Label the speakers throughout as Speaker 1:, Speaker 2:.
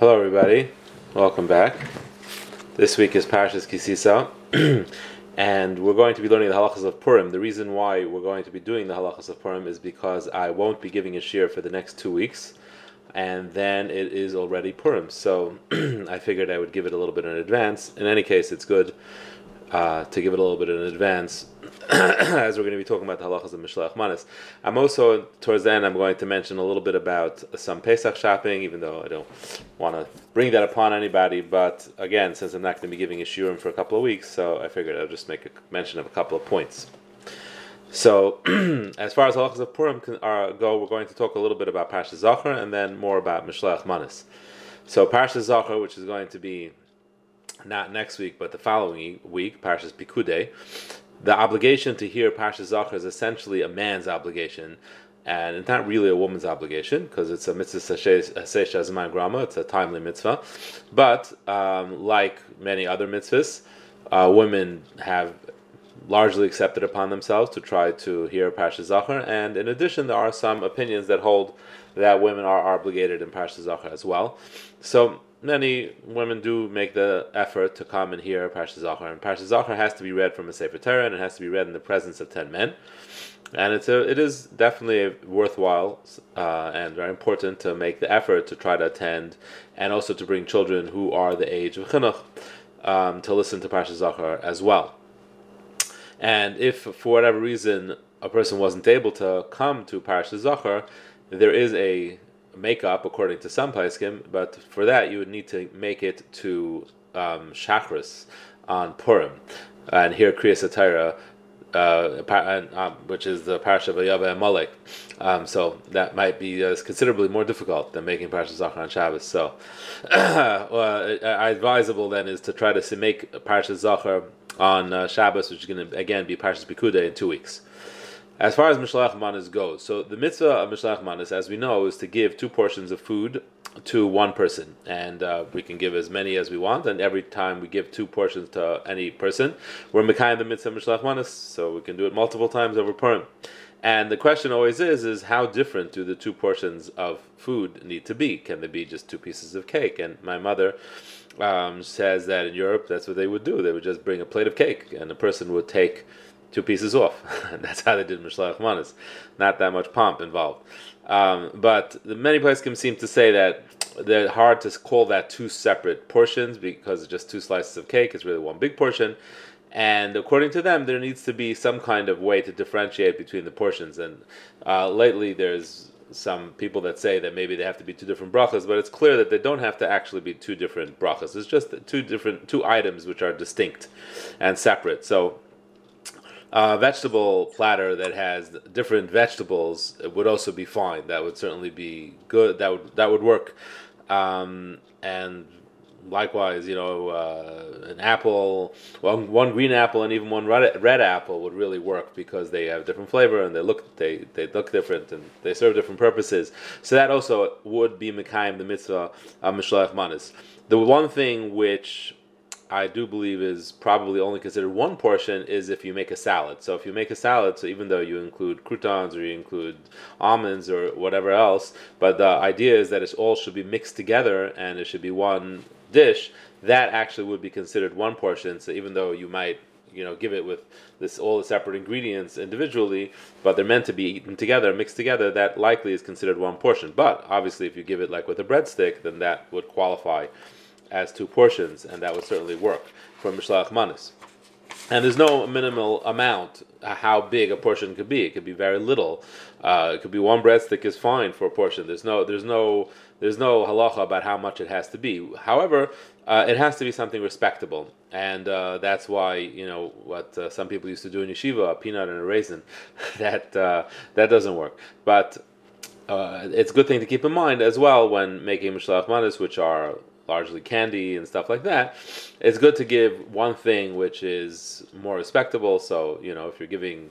Speaker 1: Hello, everybody. Welcome back. This week is Parshas Kisisa, and we're going to be learning the halachas of Purim. The reason why we're going to be doing the halachas of Purim is because I won't be giving a shiur for the next two weeks, and then it is already Purim. So I figured I would give it a little bit in advance. In any case, it's good uh, to give it a little bit in advance, as we're going to be talking about the halachas of Mishlach Manas. I'm also, towards the end, I'm going to mention a little bit about some Pesach shopping, even though I don't want to bring that upon anybody. But again, since I'm not going to be giving a shiurim for a couple of weeks, so I figured I'll just make a mention of a couple of points. So, as far as halachas of Purim can, uh, go, we're going to talk a little bit about Parshas Zachor and then more about Mishlach Manas. So, Parshas Zachor, which is going to be not next week, but the following week, Parshas Pikude, the obligation to hear Parshas Zachor is essentially a man's obligation, and it's not really a woman's obligation because it's a mitzvah sesha zman grama. It's a timely mitzvah, but um, like many other mitzvahs, uh, women have largely accepted upon themselves to try to hear Parshas Zachor, and in addition, there are some opinions that hold that women are obligated in Parshas Zachor as well. So many women do make the effort to come and hear Parshas Zachor, and Parshas Zachor has to be read from a Sefer Torah, and it has to be read in the presence of ten men. And it's a, it is definitely worthwhile uh, and very important to make the effort to try to attend, and also to bring children who are the age of chinuch um, to listen to Parshas Zachor as well. And if for whatever reason a person wasn't able to come to Parashas Zachor, there is a makeup according to some paiskim, but for that you would need to make it to um, Shachris on Purim, and here Kriya Satira, uh, um, which is the parasha of Vayavo Amalek. Um, so that might be uh, considerably more difficult than making Parashas Zachor on Shabbos. So, well, advisable then is to try to make Parashas Zachor on uh, Shabbos, which is going to again be Parshas Pikude in two weeks. As far as Mishlach Manas goes, so the mitzvah of Mishlach Manas, as we know, is to give two portions of food to one person, and uh, we can give as many as we want. And every time we give two portions to any person, we're mekayim the mitzvah Mishlach Manas, so we can do it multiple times over Purim. And the question always is: is how different do the two portions of food need to be? Can they be just two pieces of cake? And my mother um, says that in Europe, that's what they would do. They would just bring a plate of cake, and the person would take two pieces off. That's how they did Mishlach Manas. Not that much pomp involved. Um, but many places seem to say that they're hard to call that two separate portions because it's just two slices of cake. It's really one big portion. And according to them, there needs to be some kind of way to differentiate between the portions. And uh, lately, there's some people that say that maybe they have to be two different brachas, but it's clear that they don't have to actually be two different brachas. It's just two different two items which are distinct and separate. So a vegetable platter that has different vegetables would also be fine. That would certainly be good. That would that would work. Um, and likewise, you know, uh, an apple, one, one green apple and even one red, red apple would really work because they have different flavor and they look they, they look different and they serve different purposes. So that also would be mekayim the mitzvah of mishlach manis. The one thing which I do believe is probably only considered one portion is if you make a salad. So if you make a salad, so even though you include croutons or you include almonds or whatever else, but the idea is that it all should be mixed together and it should be one dish. That actually would be considered one portion. So even though you might you know give it with this all the separate ingredients individually but they're meant to be eaten together mixed together that likely is considered one portion but obviously if you give it like with a breadstick then that would qualify as two portions, and that would certainly work for Mishlach Manis. And there's no minimal amount uh, how big a portion could be. It could be very little. Uh, it could be one breadstick is fine for a portion. There's no there's no there's no halacha about how much it has to be. However, uh, it has to be something respectable, and uh, that's why you know what uh, some people used to do in yeshiva: a peanut and a raisin. that uh, that doesn't work. But it's a good thing to keep in mind as well when making mishlach manis, which are largely candy and stuff like that, it's good to give one thing which is more respectable. So, you know, if you're giving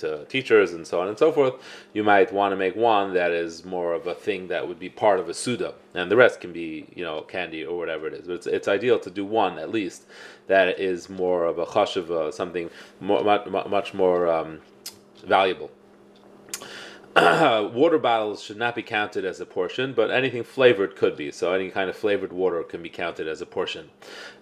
Speaker 1: to teachers and so on and so forth, you might want to make one that is more of a thing that would be part of a seudah, and the rest can be, you know, candy or whatever it is. But it's, it's ideal to do one at least that is more of a chashuva, something more, much, much more um, valuable. water bottles should not be counted as a portion, but anything flavored could be. So any kind of flavored water can be counted as a portion.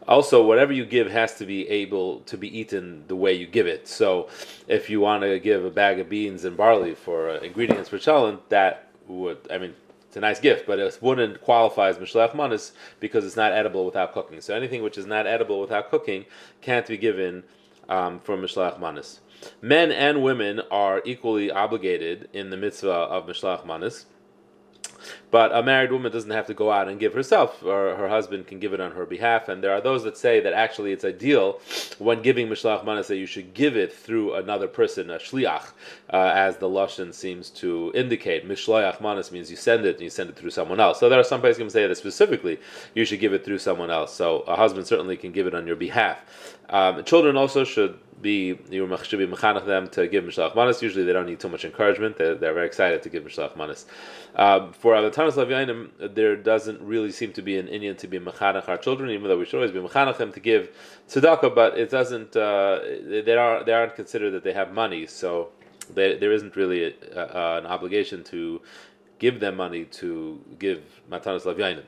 Speaker 1: Also, whatever you give has to be able to be eaten the way you give it. So if you want to give a bag of beans and barley for uh, ingredients for chalent, that would, I mean, it's a nice gift, but it wouldn't qualify as mishlech manis because it's not edible without cooking. So anything which is not edible without cooking can't be given um, for mishlech manis. Men and women are equally obligated in the mitzvah of mishlech manis. But a married woman doesn't have to go out and give herself, or her husband can give it on her behalf. And there are those that say that actually it's ideal when giving mishloach manas that you should give it through another person, a shliach, uh, as the lashon seems to indicate. Mishloach manas means you send it and you send it through someone else. So there are some places can say that specifically you should give it through someone else. So a husband certainly can give it on your behalf. Um, children also should be you should be mechanech them to give mishloach manas. Usually they don't need too much encouragement. They're, they're very excited to give mishloach manas. Um, for Matanas Lavyanim, there doesn't really seem to be an inyan to be mechanech our children, even though we should always be mechanech them to give tzedakah. But it doesn't. Uh, they are they aren't considered that they have money, so they, there isn't really a, a, an obligation to give them money to give matanas lavyanim.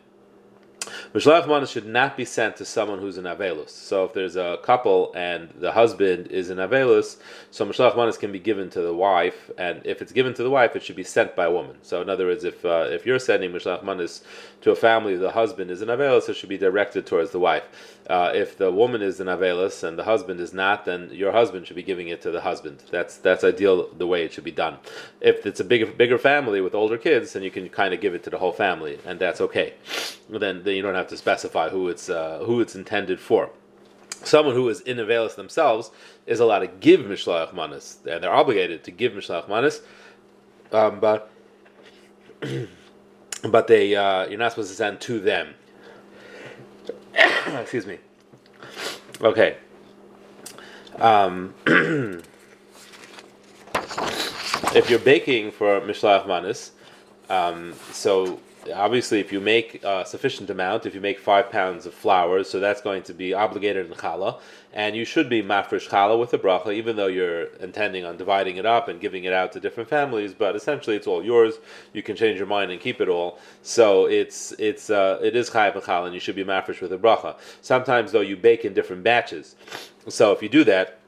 Speaker 1: Mishlach manas should not be sent to someone who's an avelus. So if there's a couple and the husband is an avelus, so mishlach manas can be given to the wife, and if it's given to the wife, it should be sent by a woman. So in other words, if uh, if you're sending mishlach manas to a family, the husband is an avelus, it should be directed towards the wife. Uh, if the woman is an avelus and the husband is not, then your husband should be giving it to the husband. That's that's ideal the way it should be done. If it's a bigger bigger family with older kids, then you can kind of give it to the whole family, and that's okay. Then, then you don't have to specify who it's uh, who it's intended for. Someone who is in availus themselves is allowed to give mishlach manas, and they're obligated to give mishlach manas, um, but but they uh, you're not supposed to send to them. Excuse me. Okay. Um, if you're baking for mishlach manas, um, so obviously, if you make a sufficient amount, if you make five pounds of flour, so that's going to be obligated in challah, and you should be mafresh challah with the bracha, even though you're intending on dividing it up and giving it out to different families. But essentially, it's all yours. You can change your mind and keep it all. So it's it's uh, it is chayav and challah, and you should be mafresh with the bracha. Sometimes though, you bake in different batches. So if you do that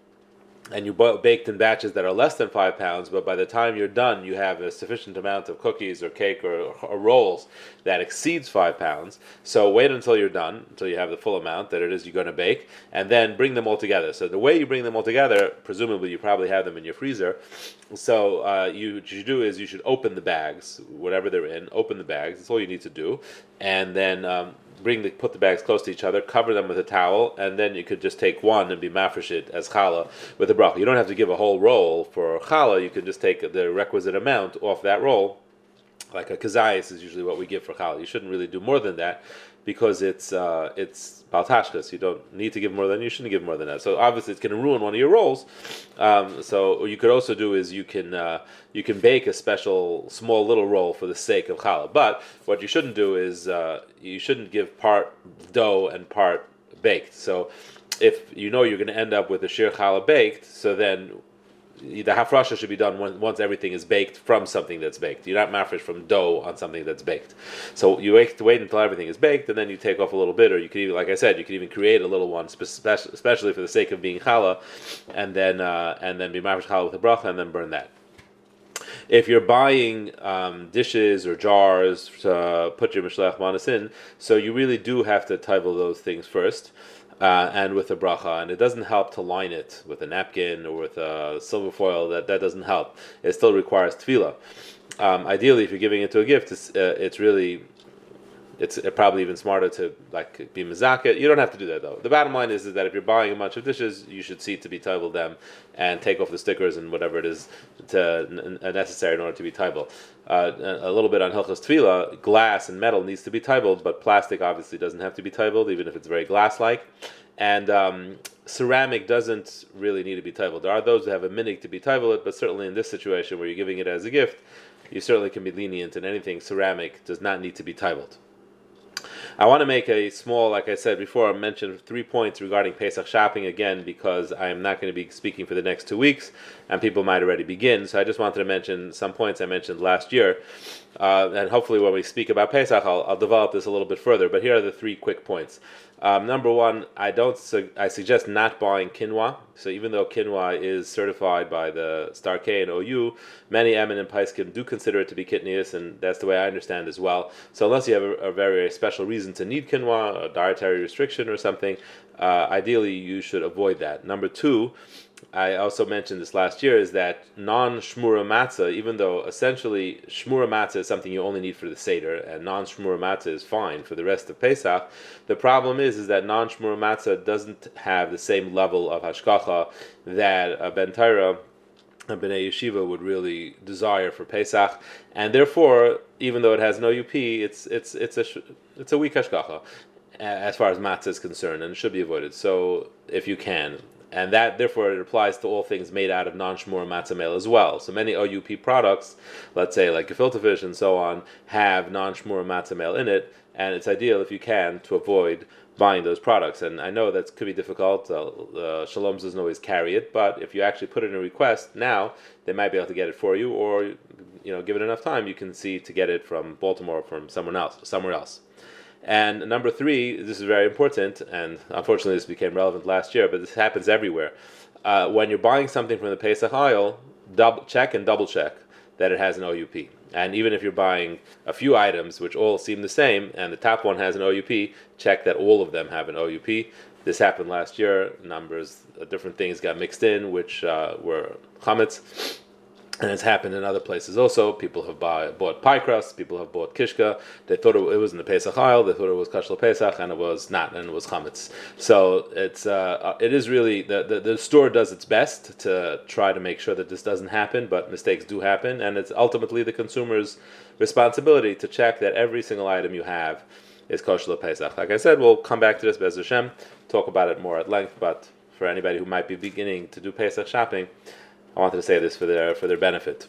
Speaker 1: and you baked in batches that are less than five pounds, but by the time you're done, you have a sufficient amount of cookies or cake or, or, rolls that exceeds five pounds. So wait until you're done, until you have the full amount that it is you're going to bake, and then bring them all together. So the way you bring them all together, presumably you probably have them in your freezer. So uh, you, what you should do is you should open the bags, whatever they're in, open the bags. That's all you need to do, and then um, bring the put the bags close to each other, cover them with a towel, and then you could just take one and be mafresh as challah with a bracha. You don't have to give a whole roll for challah. You can just take the requisite amount off that roll. Like a kazayas is usually what we give for challah. You shouldn't really do more than that because it's uh, it's bal tashchis. You don't need to give more than you shouldn't give more than that. So obviously, it's going to ruin one of your rolls. Um, so what you could also do is you can uh, you can bake a special small little roll for the sake of challah. But what you shouldn't do is uh, you shouldn't give part dough and part baked. So if you know you're going to end up with a shiur challah baked, so then the hafrasha should be done when, once everything is baked from something that's baked. You're not mafresh from dough on something that's baked. So you wait wait until everything is baked, and then you take off a little bit, or you could even, like I said, you could even create a little one, especially for the sake of being challah, and then uh, and then be mafresh challah with a bracha, and then burn that. If you're buying um, dishes or jars to put your mishlech manas in, so you really do have to title those things first uh, and with a bracha, and it doesn't help to line it with a napkin or with a silver foil. That that doesn't help. It still requires tevilah. Um, ideally, if you're giving it to a gift, it's, uh, it's really it's probably even smarter to like be mazaket. You don't have to do that though. The bottom line is, is that if you're buying a bunch of dishes, you should see to be table them and take off the stickers and whatever it is to, n- necessary in order to be table. Uh, a little bit on hilchas tevilah, glass and metal needs to be titled, but plastic obviously doesn't have to be titled, even if it's very glass-like. And um, ceramic doesn't really need to be titled. There are those that have a minhag to be titled, but certainly in this situation where you're giving it as a gift, you certainly can be lenient, and anything ceramic does not need to be titled. I want to make a small, like I said before, I mentioned three points regarding Pesach shopping again because I am not going to be speaking for the next two weeks and people might already begin. So I just wanted to mention some points I mentioned last year. Uh, and hopefully, when we speak about Pesach, I'll, I'll, develop this a little bit further. But here are the three quick points. Um, number one, I don't. Su- I suggest not buying quinoa. So even though quinoa is certified by the Star K and OU, many eminent paiskim do consider it to be kitnius, and that's the way I understand as well. So unless you have a, a very, very special reason to need quinoa, a dietary restriction or something, uh, ideally you should avoid that. Number two, I also mentioned this last year, is that non shmura matzah, even though essentially shmura matzah is something you only need for the Seder, and non shmura matzah is fine for the rest of Pesach, the problem is is that non shmura matzah doesn't have the same level of hashgacha that a Ben Torah a Bnei Yeshiva would really desire for Pesach, and therefore, even though it has no UP, it's it's it's a it's a weak hashgacha as far as matzah is concerned, and should be avoided. So, if you can, and that therefore it applies to all things made out of non-shmur matzah meal as well. So many OUP products, let's say like gefilte fish and so on, have non-shmur matzah meal in it, and it's ideal if you can to avoid buying those products. And I know that could be difficult. Uh, uh, Shalom's doesn't always carry it, but if you actually put in a request now, they might be able to get it for you, or you know, give it enough time, you can see to get it from Baltimore or from someone else, somewhere else. And number three, this is very important, and unfortunately this became relevant last year, but this happens everywhere. Uh, when you're buying something from the Pesach aisle, double check and double check that it has an OUP. And even if you're buying a few items which all seem the same, and the top one has an OUP, check that all of them have an OUP. This happened last year. Numbers, uh, different things got mixed in, which uh, were chametz and it's happened in other places also. People have buy, bought pie crust. People have bought kishka. They thought it, it was in the Pesach aisle. They thought it was kashla Pesach, and it was not, and it was chametz. So it's uh, uh, it is really the, the, the store does its best to try to make sure that this doesn't happen, but mistakes do happen, and it's ultimately the consumer's responsibility to check that every single item you have is kosher Pesach. Like I said, we'll come back to this Bez Hashem, talk about it more at length. But for anybody who might be beginning to do Pesach shopping. I wanted to say this for their for their benefit.